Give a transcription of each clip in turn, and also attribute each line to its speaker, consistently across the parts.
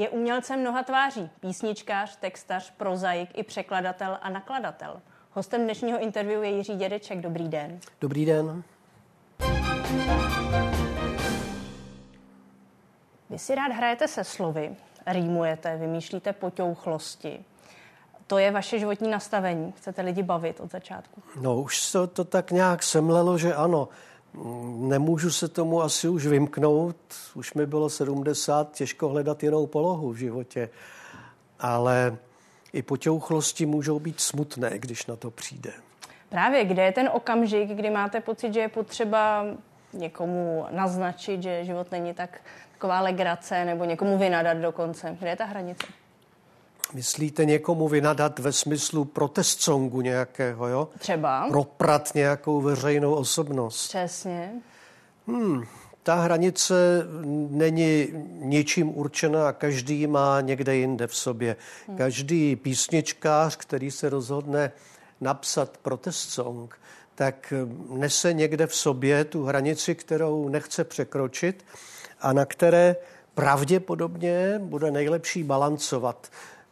Speaker 1: Je umělcem mnoha tváří, písničkář, textař, prozaik i překladatel a nakladatel. Hostem dnešního interview je Jiří Dědeček. Dobrý den.
Speaker 2: Dobrý den.
Speaker 1: Vy si rád hrajete se slovy, rýmujete, vymýšlíte poťouchlosti. To je vaše životní nastavení. Chcete lidi bavit od začátku?
Speaker 2: No už to, to tak nějak semlelo, že ano. Nemůžu se tomu asi už vymknout. Už mi bylo 70, těžko hledat jinou polohu v životě. Ale i potěuchlosti můžou být smutné, když na to přijde.
Speaker 1: Právě, kde je ten okamžik, kdy máte pocit, že je potřeba někomu naznačit, že život není tak taková legrace, nebo někomu vynadat dokonce. Kde je ta hranice?
Speaker 2: Myslíte někomu vynadat ve smyslu protest songu nějakého, jo?
Speaker 1: Třeba.
Speaker 2: Proprat nějakou veřejnou osobnost.
Speaker 1: Přesně.
Speaker 2: Hmm, ta hranice není ničím určená a každý má někde jinde v sobě. Hmm. Každý písničkář, který se rozhodne napsat protest song, tak nese někde v sobě tu hranici, kterou nechce překročit a na které pravděpodobně bude nejlepší balancovat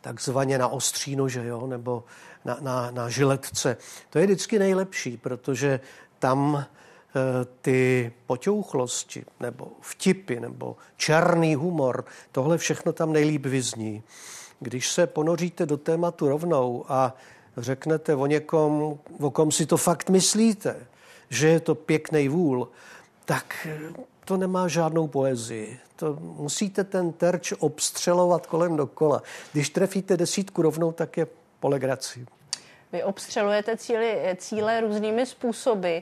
Speaker 2: takzvaně na ostří nože, jo, nebo na, na, na žiletce. To je vždycky nejlepší, protože tam e, ty poťouchlosti, nebo vtipy, nebo černý humor, tohle všechno tam nejlíp vyzní. Když se ponoříte do tématu rovnou a řeknete o někom, o kom si to fakt myslíte, že je to pěkný vůl, tak to nemá žádnou poezii. To musíte ten terč obstřelovat kolem dokola. Když trefíte desítku rovnou, tak je po legraci.
Speaker 1: Vy obstřelujete cíly, cíle různými způsoby.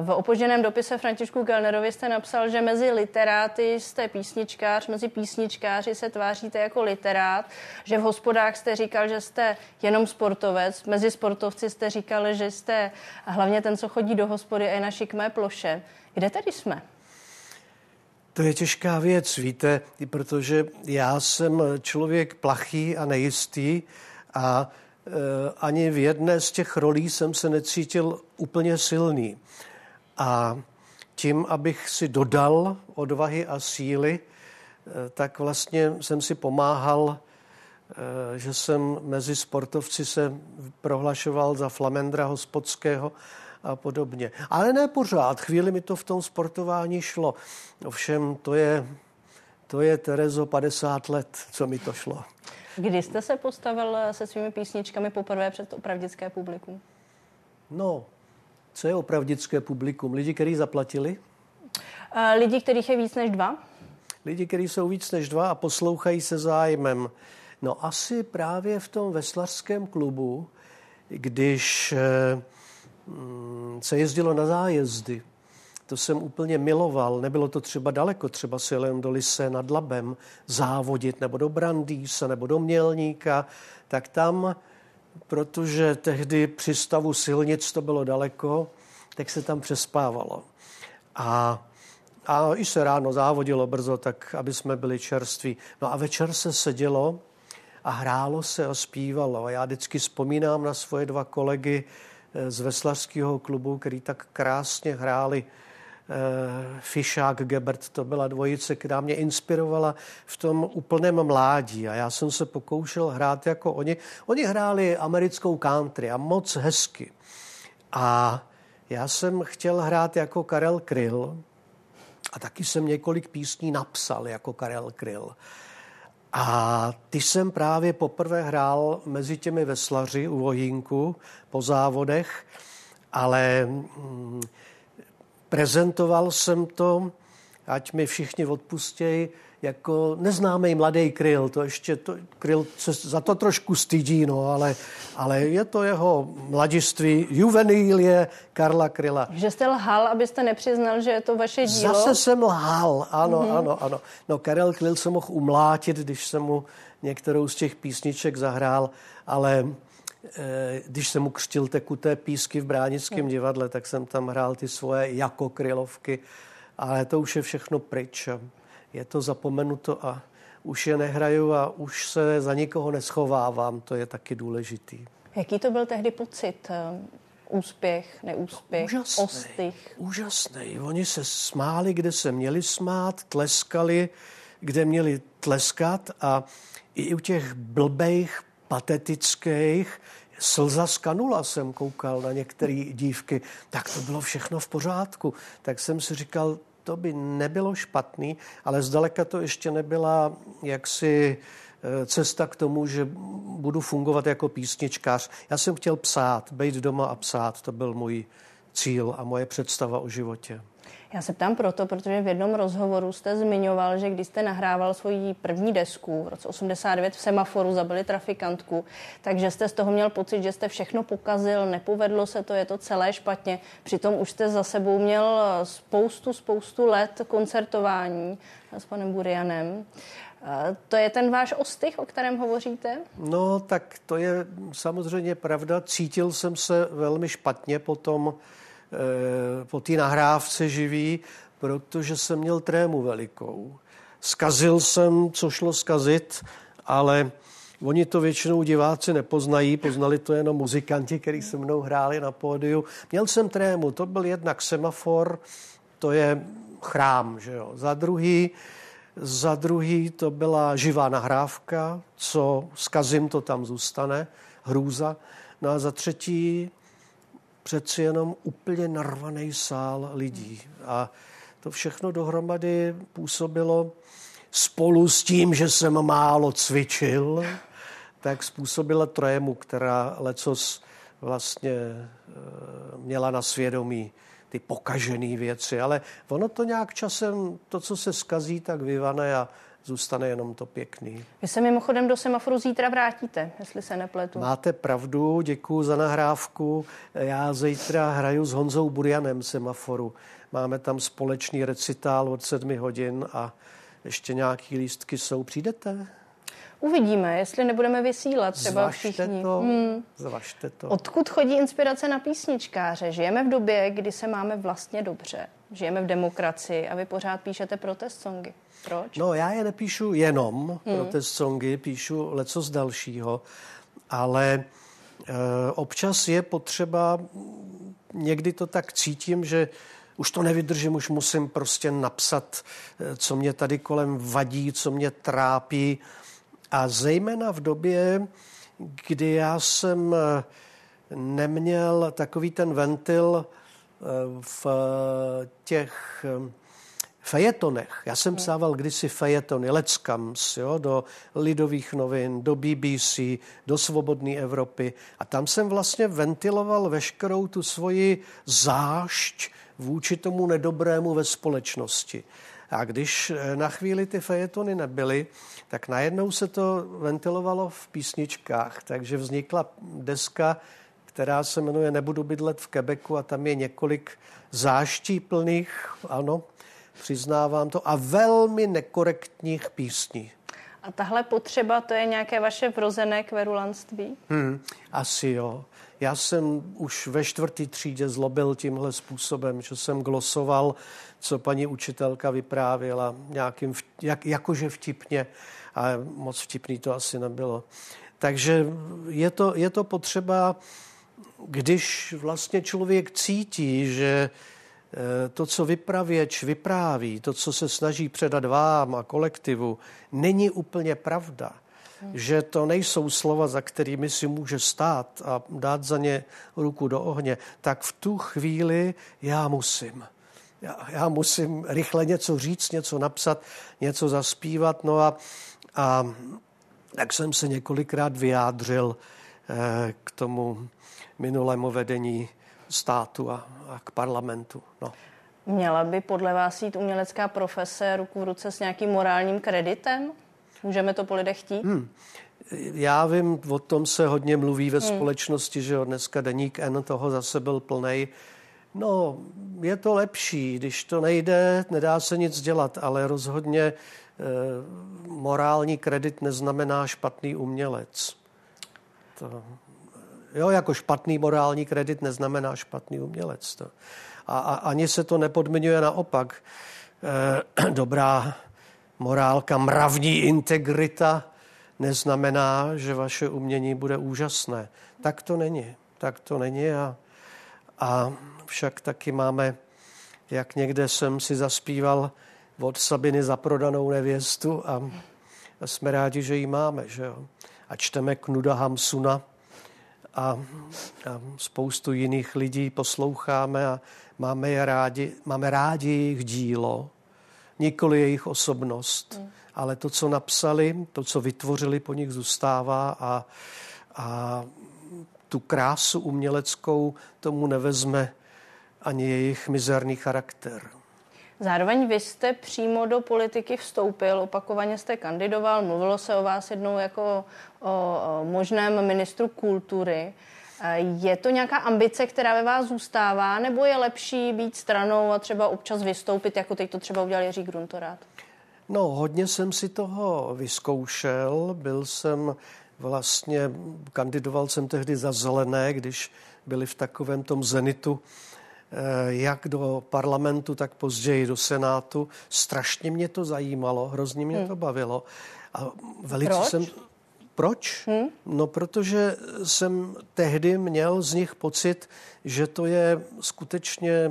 Speaker 1: V opožděném dopise Františku Kellnerovi jste napsal, že mezi literáty jste písničkář, mezi písničkáři se tváříte jako literát, že v hospodách jste říkal, že jste jenom sportovec, mezi sportovci jste říkal, že jste hlavně ten, co chodí do hospody a je na šikmé ploše. Kde tedy jsme?
Speaker 2: To je těžká věc, víte, protože já jsem člověk plachý a nejistý a e, ani v jedné z těch rolí jsem se necítil úplně silný. A tím, abych si dodal odvahy a síly, e, tak vlastně jsem si pomáhal, e, že jsem mezi sportovci se prohlašoval za Flamendra hospodského a podobně. Ale ne pořád. Chvíli mi to v tom sportování šlo. Ovšem, to je, to je Terezo 50 let, co mi to šlo.
Speaker 1: Kdy jste se postavil se svými písničkami poprvé před opravdické publikum?
Speaker 2: No, co je opravdické publikum? Lidi, kteří zaplatili?
Speaker 1: Uh, lidi, kterých je víc než dva?
Speaker 2: Lidi, kteří jsou víc než dva a poslouchají se zájmem. No asi právě v tom veslařském klubu, když eh, se jezdilo na zájezdy. To jsem úplně miloval. Nebylo to třeba daleko, třeba si jen do Lise nad Labem závodit, nebo do Brandýsa, nebo do Mělníka. Tak tam, protože tehdy při stavu silnic to bylo daleko, tak se tam přespávalo. A a i se ráno závodilo brzo, tak aby jsme byli čerství. No a večer se sedělo a hrálo se a zpívalo. A já vždycky vzpomínám na svoje dva kolegy, z veslařského klubu, který tak krásně hráli eh, Fišák, Gebert, to byla dvojice, která mě inspirovala v tom úplném mládí a já jsem se pokoušel hrát jako oni. Oni hráli americkou country a moc hezky. A já jsem chtěl hrát jako Karel Kryl a taky jsem několik písní napsal jako Karel Kryl. A ty jsem právě poprvé hrál mezi těmi veslaři u Vohínku po závodech, ale mm, prezentoval jsem to, ať mi všichni odpustějí, jako neznámý mladý kryl, to ještě to, kryl se za to trošku stydí, no, ale, ale je to jeho mladiství, juvenilie Karla Kryla.
Speaker 1: Že jste lhal, abyste nepřiznal, že je to vaše dílo?
Speaker 2: Zase jsem lhal, ano, mm-hmm. ano, ano. No Karel Kryl se mohl umlátit, když jsem mu některou z těch písniček zahrál, ale eh, když jsem mu křtil tekuté písky v Bránickém mm. divadle, tak jsem tam hrál ty svoje jako krylovky, ale to už je všechno pryč je to zapomenuto a už je nehraju a už se za nikoho neschovávám, to je taky důležitý.
Speaker 1: Jaký to byl tehdy pocit? Eh, úspěch, neúspěch, úžasný, ostych?
Speaker 2: Úžasný. Oni se smáli, kde se měli smát, tleskali, kde měli tleskat a i u těch blbejch, patetických, slza z kanula jsem koukal na některé dívky, tak to bylo všechno v pořádku. Tak jsem si říkal, to by nebylo špatný, ale zdaleka to ještě nebyla jaksi eh, cesta k tomu, že budu fungovat jako písničkář. Já jsem chtěl psát, být doma a psát, to byl můj cíl a moje představa o životě.
Speaker 1: Já se ptám proto, protože v jednom rozhovoru jste zmiňoval, že když jste nahrával svoji první desku v roce 89 v semaforu, zabili trafikantku, takže jste z toho měl pocit, že jste všechno pokazil, nepovedlo se to, je to celé špatně. Přitom už jste za sebou měl spoustu, spoustu let koncertování s panem Burianem. To je ten váš ostych, o kterém hovoříte?
Speaker 2: No, tak to je samozřejmě pravda. Cítil jsem se velmi špatně potom, Eh, po té nahrávce živý, protože jsem měl trému velikou. Skazil jsem, co šlo skazit, ale oni to většinou diváci nepoznají, poznali to jenom muzikanti, kteří se mnou hráli na pódiu. Měl jsem trému, to byl jednak semafor, to je chrám, že jo. Za druhý, za druhý to byla živá nahrávka, co skazím, to tam zůstane, hrůza. No a za třetí přeci jenom úplně narvaný sál lidí. A to všechno dohromady působilo spolu s tím, že jsem málo cvičil, tak způsobila trému, která lecos vlastně eh, měla na svědomí ty pokažené věci. Ale ono to nějak časem, to, co se skazí, tak vyvane a zůstane jenom to pěkný.
Speaker 1: Vy se mimochodem do semaforu zítra vrátíte, jestli se nepletu.
Speaker 2: Máte pravdu, děkuji za nahrávku. Já zítra hraju s Honzou Burianem semaforu. Máme tam společný recitál od sedmi hodin a ještě nějaký lístky jsou. Přijdete?
Speaker 1: Uvidíme, jestli nebudeme vysílat třeba
Speaker 2: Zvažte všichni. To, hmm. Zvažte to.
Speaker 1: Odkud chodí inspirace na písničkáře? Žijeme v době, kdy se máme vlastně dobře. Žijeme v demokracii a vy pořád píšete protest songy. Proč?
Speaker 2: No, já je nepíšu jenom hmm. protest songy, píšu leco z dalšího, ale e, občas je potřeba, někdy to tak cítím, že už to nevydržím, už musím prostě napsat, eh, co mě tady kolem vadí, co mě trápí. A zejména v době, kdy já jsem eh, neměl takový ten ventil v těch fejetonech. Já jsem psával kdysi fejetony, Comes, jo, do Lidových novin, do BBC, do Svobodné Evropy. A tam jsem vlastně ventiloval veškerou tu svoji zášť vůči tomu nedobrému ve společnosti. A když eh, na chvíli ty fejetony nebyly, tak najednou se to ventilovalo v písničkách. Takže vznikla deska, která se jmenuje Nebudu bydlet v Quebecu a tam je několik záští plných, ano, přiznávám to, a velmi nekorektních písní.
Speaker 1: A tahle potřeba, to je nějaké vaše vrozené kverulanství?
Speaker 2: Hmm, asi jo. Já jsem už ve čtvrtý třídě zlobil tímhle způsobem, že jsem glosoval, co paní učitelka vyprávěla, nějakým, jak, jakože vtipně, a moc vtipný to asi nebylo. Takže je to, je to potřeba, když vlastně člověk cítí, že Eh, to, co vypravěč vypráví, to, co se snaží předat vám a kolektivu, není úplně pravda. Že to nejsou slova, za kterými si může stát a dát za ně ruku do ohně, tak v tu chvíli já musím. Já, já musím rychle něco říct, něco napsat, něco zaspívat. No a, a tak jsem se několikrát vyjádřil eh, k tomu minulému vedení státu a, a k parlamentu. No.
Speaker 1: Měla by podle vás jít umělecká profese ruku v ruce s nějakým morálním kreditem? Můžeme to po lidech chtít? Hmm.
Speaker 2: Já vím, o tom se hodně mluví ve hmm. společnosti, že jo, dneska deník N toho zase byl plnej. No, je to lepší, když to nejde, nedá se nic dělat, ale rozhodně e, morální kredit neznamená špatný umělec. To, Jo, jako špatný morální kredit neznamená špatný umělec. To. A, a ani se to nepodmiňuje naopak. E, dobrá morálka, mravní integrita neznamená, že vaše umění bude úžasné. Tak to není. Tak to není a, a však taky máme, jak někde jsem si zaspíval, od Sabiny za prodanou nevěstu a, a jsme rádi, že ji máme. Že jo? A čteme Knuda Hamsuna a, a spoustu jiných lidí posloucháme a máme, je rádi, máme rádi jejich dílo, nikoli jejich osobnost, mm. ale to, co napsali, to, co vytvořili, po nich zůstává a, a tu krásu uměleckou tomu nevezme ani jejich mizerný charakter.
Speaker 1: Zároveň vy jste přímo do politiky vstoupil, opakovaně jste kandidoval, mluvilo se o vás jednou jako o možném ministru kultury. Je to nějaká ambice, která ve vás zůstává, nebo je lepší být stranou a třeba občas vystoupit, jako teď to třeba udělal Jiří Gruntorát?
Speaker 2: No, hodně jsem si toho vyzkoušel. Byl jsem vlastně, kandidoval jsem tehdy za zelené, když byli v takovém tom zenitu Eh, jak do parlamentu, tak později do senátu. Strašně mě to zajímalo, hrozně mě hmm. to bavilo. A velice
Speaker 1: Proč?
Speaker 2: jsem... Proč? Hmm? No, protože jsem tehdy měl z nich pocit, že to je skutečně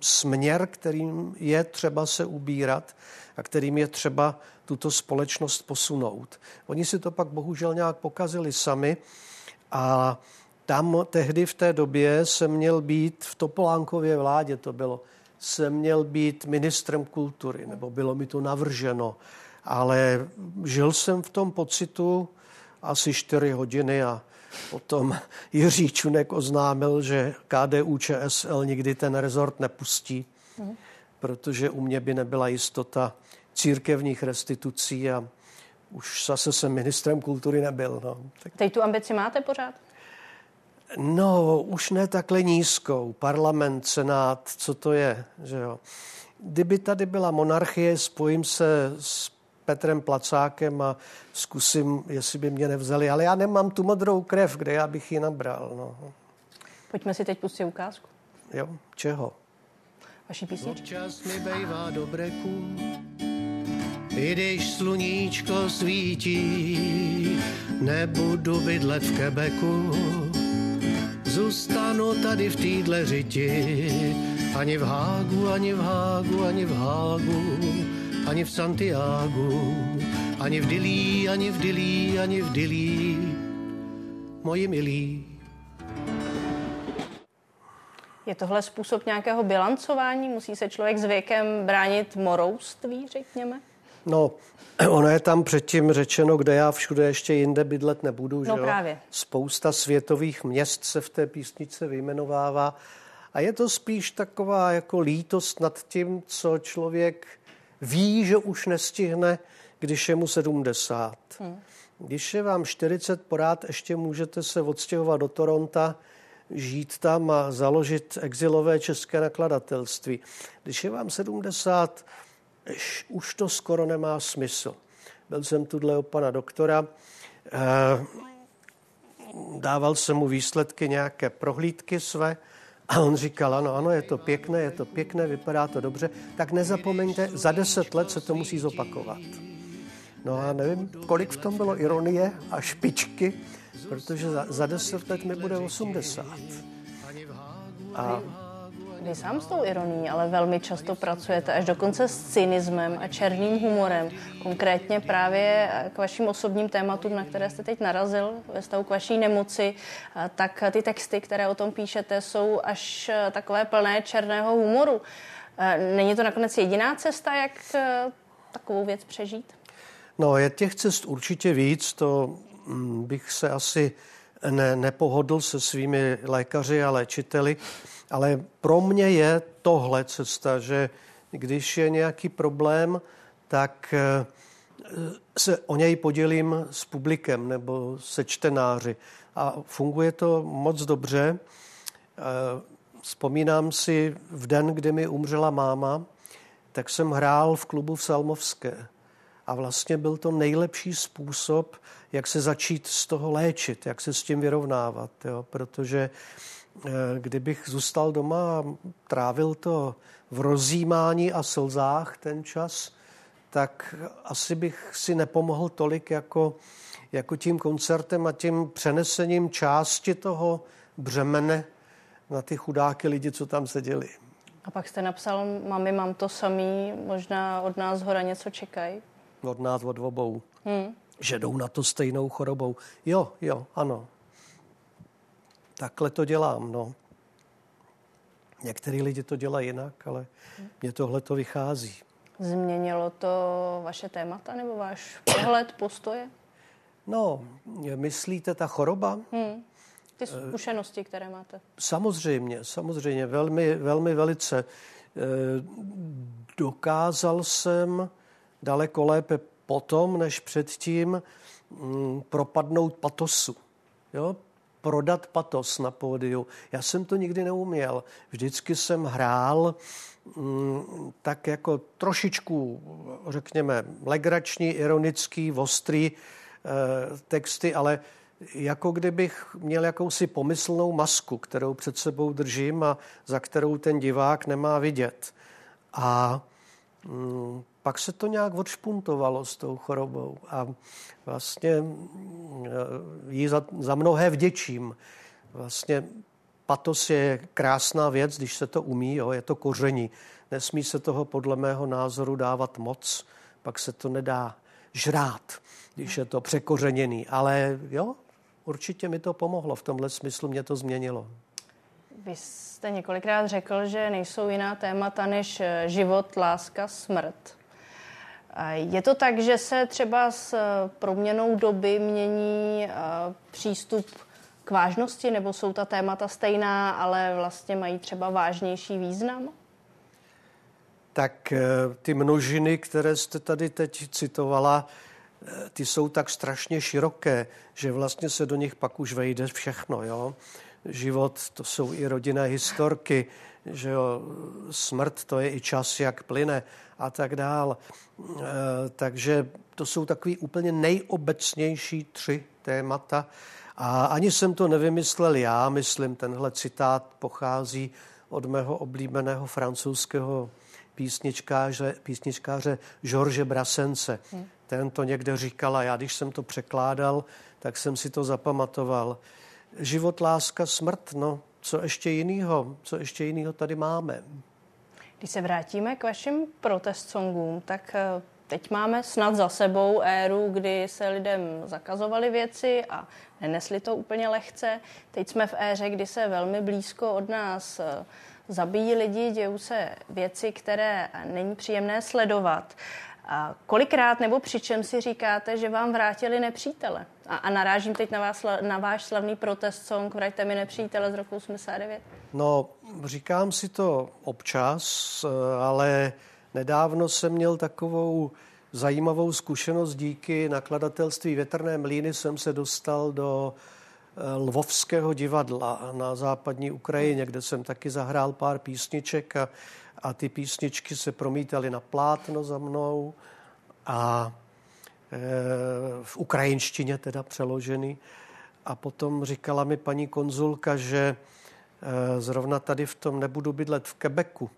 Speaker 2: směr, kterým je třeba se ubírat a kterým je třeba tuto společnost posunout. Oni si to pak bohužel nějak pokazili sami a tam tehdy v té době jsem měl být v Topolánkově vládě, to bylo, jsem měl být ministrem kultury, nebo bylo mi to navrženo, ale žil jsem v tom pocitu asi čtyři hodiny a potom Jiří Čunek oznámil, že KDU ČSL nikdy ten rezort nepustí, protože u mě by nebyla jistota církevních restitucí a už zase jsem ministrem kultury nebyl. No.
Speaker 1: Tak... Teď tu ambici máte pořád?
Speaker 2: No, už ne takhle nízkou. Parlament, senát, co to je, že jo. Kdyby tady byla monarchie, spojím se s Petrem Placákem a zkusím, jestli by mě nevzali. Ale já nemám tu modrou krev, kde já bych ji nabral. No.
Speaker 1: Pojďme si teď pustit ukázku.
Speaker 2: Jo, čeho?
Speaker 1: Vaší písničky.
Speaker 2: Občas mi bejvá do breku, i když sluníčko svítí, nebudu bydlet v Quebecu Zůstanu tady v týdle řiti, ani v Hágu, ani v Hágu, ani v Hágu, ani v Santiago, ani v Dilí, ani v Dilí, ani v Dilí, moji milí.
Speaker 1: Je tohle způsob nějakého bilancování? Musí se člověk s věkem bránit morouství, řekněme?
Speaker 2: No, ono je tam předtím řečeno, kde já všude ještě jinde bydlet nebudu.
Speaker 1: No
Speaker 2: že
Speaker 1: právě.
Speaker 2: Jo? Spousta světových měst se v té písničce vyjmenovává. A je to spíš taková jako lítost nad tím, co člověk ví, že už nestihne, když je mu 70. Hmm. Když je vám 40 porád, ještě můžete se odstěhovat do Toronta, žít tam a založit exilové české nakladatelství. Když je vám 70, už to skoro nemá smysl. Byl jsem tudle u pana doktora, eh, dával jsem mu výsledky nějaké prohlídky své a on říkal, ano, ano, je to pěkné, je to pěkné, vypadá to dobře, tak nezapomeňte, za deset let se to musí zopakovat. No a nevím, kolik v tom bylo ironie a špičky, protože za, za deset let mi bude 80.
Speaker 1: A vy sám s tou ironií, ale velmi často pracujete až dokonce s cynismem a černým humorem. Konkrétně právě k vašim osobním tématům, na které jste teď narazil ve stavu k vaší nemoci, tak ty texty, které o tom píšete, jsou až takové plné černého humoru. Není to nakonec jediná cesta, jak takovou věc přežít?
Speaker 2: No, je těch cest určitě víc, to mm, bych se asi ne, nepohodl se svými lékaři a léčiteli. Ale pro mě je tohle cesta, že když je nějaký problém, tak eh, se o něj podělím s publikem nebo se čtenáři. A funguje to moc dobře. Eh, vzpomínám si v den, kdy mi umřela máma, tak jsem hrál v klubu v Salmovské. A vlastně byl to nejlepší způsob, jak se začít z toho léčit, jak se s tím vyrovnávat. Jo? Protože kdybych zůstal doma a trávil to v rozjímání a slzách ten čas, tak asi bych si nepomohl tolik jako, jako tím koncertem a tím přenesením části toho břemene na ty chudáky lidi, co tam seděli.
Speaker 1: A pak jste napsal, mami, mám to samý, možná od nás hora něco čekají.
Speaker 2: Od nás, od obou. Hmm. Že jdou na to stejnou chorobou. Jo, jo, ano. Takhle to dělám, no. Některý lidi to dělají jinak, ale mně tohle to vychází.
Speaker 1: Změnilo to vaše témata nebo váš pohled, postoje?
Speaker 2: No, myslíte ta choroba? Hmm.
Speaker 1: Ty zkušenosti, které máte.
Speaker 2: Samozřejmě, samozřejmě, velmi, velmi velice. E, dokázal jsem daleko lépe potom, než předtím mm, propadnout patosu. Jo? Prodat patos na pódiu. Já jsem to nikdy neuměl. Vždycky jsem hrál mm, tak jako trošičku, řekněme, legrační, ironický, ostrý e, texty, ale jako kdybych měl jakousi pomyslnou masku, kterou před sebou držím a za kterou ten divák nemá vidět. A mm, pak se to nějak odšpuntovalo s tou chorobou a vlastně mm, jí za, za mnohé vděčím. Vlastně patos je krásná věc, když se to umí, jo, je to koření. Nesmí se toho podle mého názoru dávat moc, pak se to nedá žrát, když je to překořeněný. Ale jo, určitě mi to pomohlo. V tomhle smyslu mě to změnilo.
Speaker 1: Vy jste několikrát řekl, že nejsou jiná témata než eh, život, láska, smrt. Je to tak, že se třeba s eh, proměnou doby mění eh, přístup k vážnosti, nebo jsou ta témata stejná, ale vlastně mají třeba vážnější význam?
Speaker 2: Tak ty množiny, které jste tady teď citovala, ty jsou tak strašně široké, že vlastně se do nich pak už vejde všechno. Jo? Život, to jsou i rodinné historky, že jo, smrt, to je i čas, jak plyne a tak dál. E, takže to jsou takový úplně nejobecnější tři témata. A ani jsem to nevymyslel já, myslím, tenhle citát pochází od mého oblíbeného francouzského písničkáře, písničkáře George Brassence. Hmm. Ten to někde říkal a já, když jsem to překládal, tak jsem si to zapamatoval. Život, láska, smrt, no, co ještě jiného, co ještě jiného tady máme.
Speaker 1: Když se vrátíme k vašim protest songům, tak eh, teď máme snad za sebou éru, kdy se lidem zakazovaly věci a nenesli to úplně lehce. Teď jsme v éře, kdy se velmi blízko od nás eh, zabíjí lidi, dějou se věci, které není příjemné sledovat. A kolikrát nebo při čem si říkáte, že vám vrátili nepřítele? A, a narážím teď na, vás, na váš slavný protest song Vraťte mi nepřítele z roku 89.
Speaker 2: No, říkám si to občas, ale nedávno jsem měl takovou zajímavou zkušenost díky nakladatelství Větrné mlíny jsem se dostal do eh, Lvovského divadla na západní Ukrajině, kde jsem taky zahrál pár písniček a a ty písničky se promítaly na plátno za mnou a v ukrajinštině teda přeloženy. A potom říkala mi paní konzulka, že e, zrovna tady v tom nebudu bydlet v Quebecu.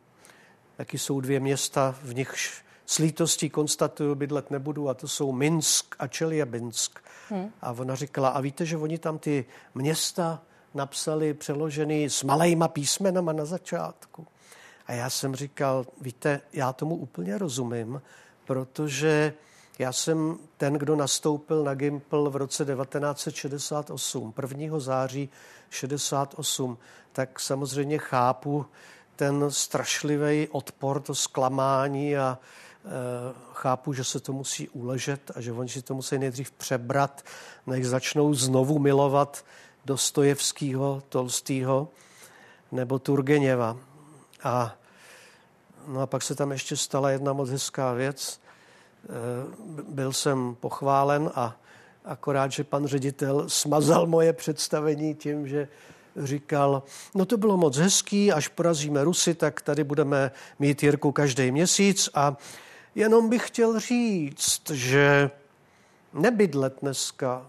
Speaker 2: Taky jsou dvě města, v nichž s lítostí konstatuju, bydlet nebudu, a to jsou Minsk a Čeliabinsk. Hmm. A ona říkala, a víte, že oni tam ty města napsali přeložený s malejma písmenama na začátku. A já jsem říkal, víte, já tomu úplně rozumím, protože já jsem ten, kdo nastoupil na Gimpl v roce 1968, 1. září 68, tak samozřejmě chápu ten strašlivý odpor, to zklamání a e, chápu, že se to musí uležet a že oni si to musí nejdřív přebrat, než začnou znovu milovat Dostojevského, Tolstýho nebo Turgeněva. A, no a pak se tam ještě stala jedna moc hezká věc. E, byl jsem pochválen a akorát, že pan ředitel smazal moje představení tím, že říkal, no to bylo moc hezký, až porazíme Rusy, tak tady budeme mít Jirku každý měsíc a jenom bych chtěl říct, že nebydlet dneska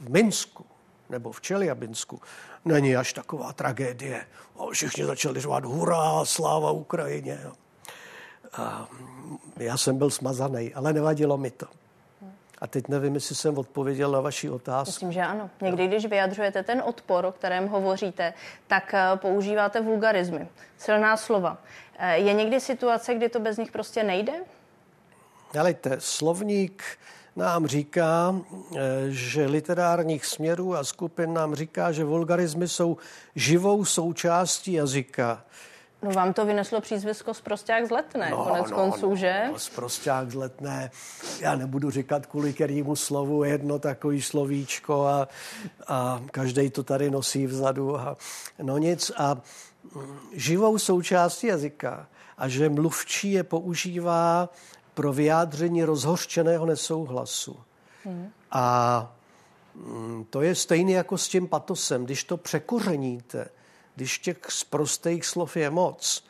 Speaker 2: v Minsku nebo v Čeliabinsku není až taková tragédie. A všichni začali řovat hurá, sláva Ukrajině. A já jsem byl smazaný, ale nevadilo mi to. A teď nevím, jestli jsem odpověděl na vaši otázku.
Speaker 1: Myslím, že ano. Někdy, když vyjadřujete ten odpor, o kterém hovoříte, tak eh, používáte vulgarizmy, silná slova. Eh, je někdy situace, kdy to bez nich prostě nejde?
Speaker 2: Helejte, slovník nám říká, eh, že literárních směrů a skupin nám říká, že vulgarizmy jsou živou součástí jazyka.
Speaker 1: No vám to vyneslo přízvisko zprosták z letné, no, konec no, konců, no, že?
Speaker 2: No, zprosták z letné. Já nebudu říkat kvůli kterému slovu jedno takový slovíčko a, a každý to tady nosí vzadu. A, no nic a mm, živou součástí jazyka a že mluvčí je používá pro vyjádření rozhořčeného nesouhlasu. Hmm. A mm, to je stejné jako s tím patosem. Když to překořeníte, když těch prostých slov je moc,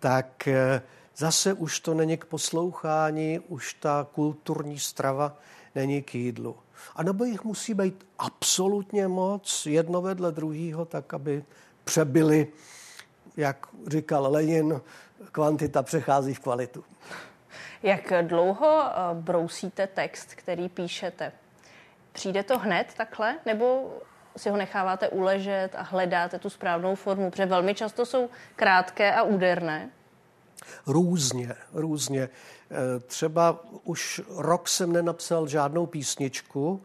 Speaker 2: tak eh, zase už to není k poslouchání, už ta kulturní strava není k jídlu. A nebo jich musí být absolutně moc, jedno vedle druhého, tak aby přebyli, jak říkal Lenin, kvantita přechází v kvalitu.
Speaker 1: Jak dlouho eh, brousíte text, který píšete? Přijde to hned takhle, nebo si ho necháváte uležet a hledáte tu správnou formu? Protože velmi často jsou krátké a úderné.
Speaker 2: Různě, různě. Eh, třeba už rok jsem nenapsal žádnou písničku,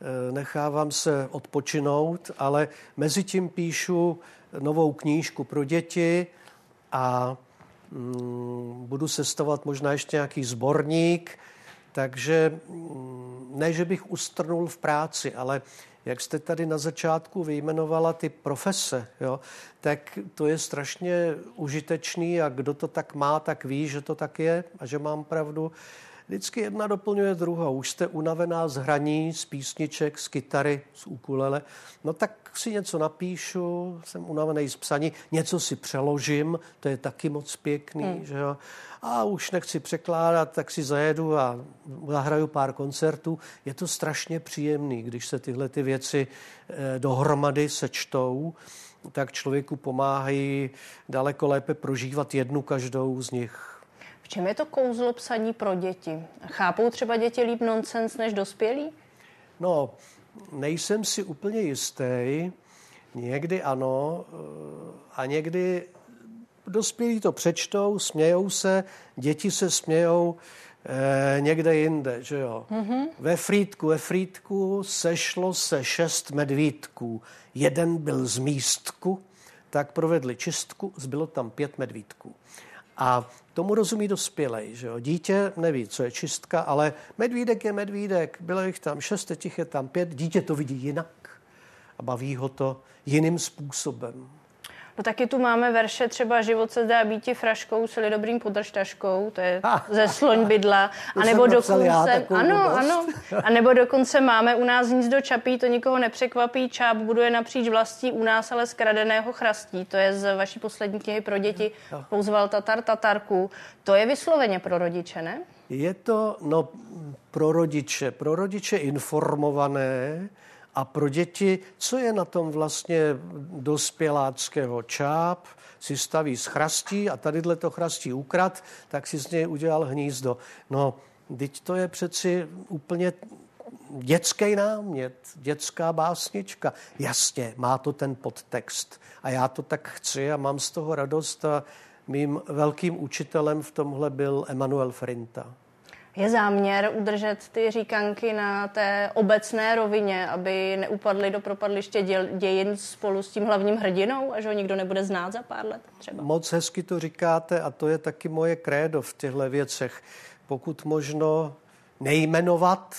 Speaker 2: eh, nechávám se odpočinout, ale mezi tím píšu novou knížku pro děti a Mm, budu sestavovat možná ještě nějaký sborník, takže mm, ne, že bych ustrnul v práci, ale jak jste tady na začátku vyjmenovala ty profese, jo, tak to je strašně užitečný a kdo to tak má, tak ví, že to tak je a že mám pravdu. Vždycky jedna doplňuje druhou. Už jste unavená z hraní, z písniček, z kytary, z ukulele. No tak si něco napíšu, jsem unavený z psaní, něco si přeložím, to je taky moc pěkný, mm. že jo. A už nechci překládat, tak si zajedu a zahraju pár koncertů. Je to strašně příjemný, když se tyhle ty věci eh, dohromady sečtou tak člověku pomáhají daleko lépe prožívat jednu každou z nich
Speaker 1: čem je to kouzlo psaní pro děti? Chápou třeba děti líp nonsens než dospělí?
Speaker 2: No, nejsem si úplně jistý. Někdy ano eh, a někdy dospělí to přečtou, smějou se, děti se smějou eh, někde jinde, že jo. Mm-hmm. Ve Frýdku, ve Frýdku sešlo se šest medvídků. Jeden byl z místku, tak provedli čistku, zbylo tam pět medvídků. A tomu rozumí dospělej. Že jo? Dítě neví, co je čistka, ale medvídek je medvídek. Bylo jich tam šest, teď je tam pět. Dítě to vidí jinak a baví ho to jiným způsobem.
Speaker 1: No taky tu máme verše třeba Život se zdá býti fraškou, celý dobrým podržtaškou, to je ah, ze sloň bydla.
Speaker 2: A nebo dokonce,
Speaker 1: ano, ano, a nebo dokonce máme u nás nic do čapí, to nikoho nepřekvapí, čáp buduje napříč vlastí u nás, ale z kradeného chrastí. To je z vaší poslední knihy pro děti, pouzval Tatar Tatarku. To je vysloveně pro rodiče, ne?
Speaker 2: Je to, no, pro rodiče, pro rodiče informované, a pro děti, co je na tom vlastně dospěláckého čáp, si staví z chrastí a tadyhle to chrastí ukrad, tak si z něj udělal hnízdo. No, teď to je přeci úplně dětský námět, dětská básnička. Jasně, má to ten podtext a já to tak chci a mám z toho radost a mým velkým učitelem v tomhle byl Emanuel Frinta.
Speaker 1: Je záměr udržet ty říkanky na té obecné rovině, aby neupadly do propadliště dějin spolu s tím hlavním hrdinou a že ho nikdo nebude znát za pár let třeba?
Speaker 2: Moc hezky to říkáte a to je taky moje krédo v těchto věcech. Pokud možno nejmenovat,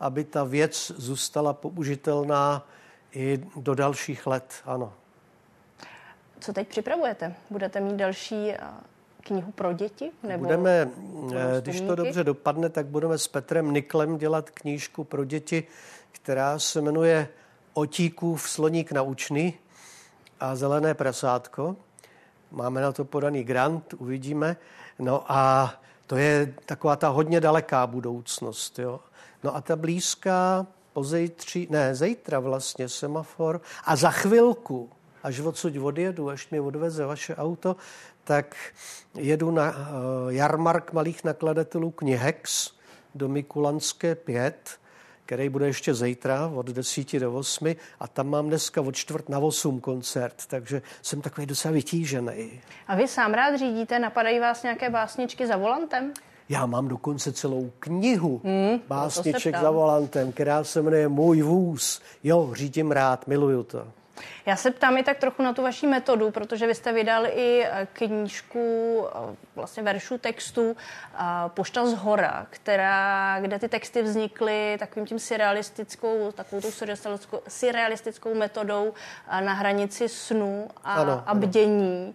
Speaker 2: aby ta věc zůstala použitelná i do dalších let, ano.
Speaker 1: Co teď připravujete? Budete mít další knihu pro děti? Nebo
Speaker 2: budeme, eh, když to dobře dopadne, tak budeme s Petrem Niklem dělat knížku pro děti, která se jmenuje Otíkův sloník naučný a Zelené prasátko. Máme na to podaný grant, uvidíme. No a to je taková ta hodně daleká budoucnost. Jo. No a ta blízká pozejtří, ne, zítra vlastně semafor a za chvilku, až odsud odjedu, až mi odveze vaše auto, tak jedu na uh, jarmark malých nakladatelů Knihex do Mikulanské 5, který bude ještě zítra od 10 do 8 a tam mám dneska od čtvrt na 8 koncert, takže jsem takový docela vytížený.
Speaker 1: A vy sám rád řídíte, napadají vás nějaké básničky za volantem?
Speaker 2: Já mám dokonce celou knihu hmm, básniček za volantem, která se jmenuje Můj vůz. Jo, řídím rád, miluju to.
Speaker 1: Já se ptám i tak trochu na tu vaši metodu, protože vy jste vydal i eh, knížku eh, vlastně veršů textu eh, Pošta z hora, která, kde ty texty vznikly takovým tím surrealistickou, takovou tou surrealistickou, surrealistickou metodou na hranici snu a, ano, a bdění. Ano.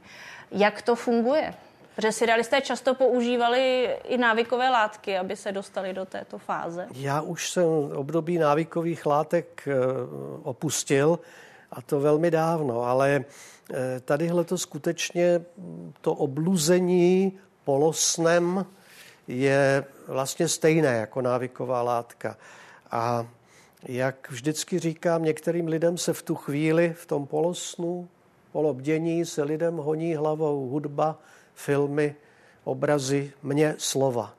Speaker 1: Jak to funguje? Protože surrealisté často používali i návykové látky, aby se dostali do této fáze.
Speaker 2: Já už jsem období návykových látek opustil a to velmi dávno, ale eh, tadyhle to skutečně to obluzení polosnem je vlastně stejné jako návyková látka. A jak vždycky říkám, některým lidem se v tu chvíli, v tom polosnu, polobdění se lidem honí hlavou hudba, filmy, obrazy, mě slova.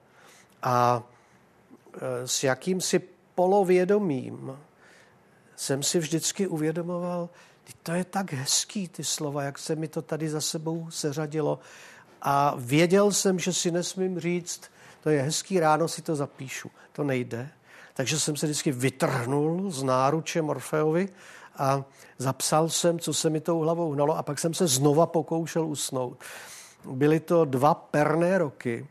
Speaker 2: A eh, s jakýmsi polovědomím jsem si vždycky uvědomoval, to je tak hezký, ty slova, jak se mi to tady za sebou seřadilo. A věděl jsem, že si nesmím říct, to je hezký, ráno si to zapíšu. To nejde. Takže jsem se vždycky vytrhnul z náruče Morfeovi a zapsal jsem, co se mi tou hlavou hnalo a pak jsem se znova pokoušel usnout. Byly to dva perné roky,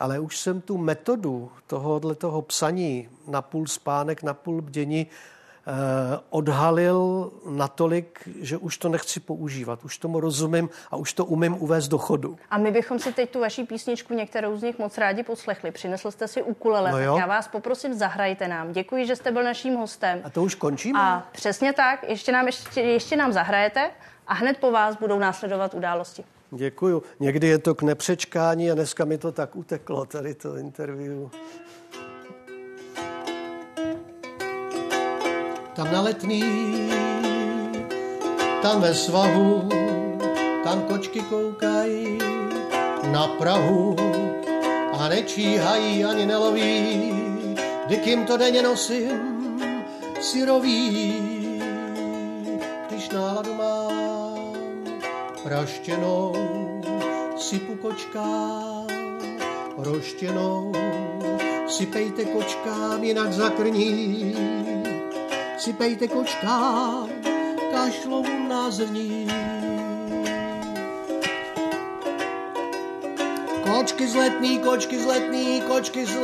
Speaker 2: ale už jsem tu metodu tohohle toho psaní na půl spánek, na půl bdění odhalil natolik, že už to nechci používat. Už tomu rozumím a už to umím uvést do chodu.
Speaker 1: A my bychom si teď tu vaši písničku některou z nich moc rádi poslechli. Přinesl jste si ukulele, no já vás poprosím, zahrajte nám. Děkuji, že jste byl naším hostem.
Speaker 2: A to už končíme?
Speaker 1: A přesně tak, ještě nám, ještě, ještě nám zahrajete a hned po vás budou následovat události.
Speaker 2: Děkuju. Někdy je to k nepřečkání a dneska mi to tak uteklo, tady to interview. Tam na letný, tam ve svahu, tam kočky koukají na Prahu a nečíhají ani neloví, kým to denně nosím syrový, když náladu mám praštěnou, sypu kočkám, roštěnou, sypejte kočkám, jinak zakrní sypejte kočkám, na zrní. Kočky z kočky z kočky z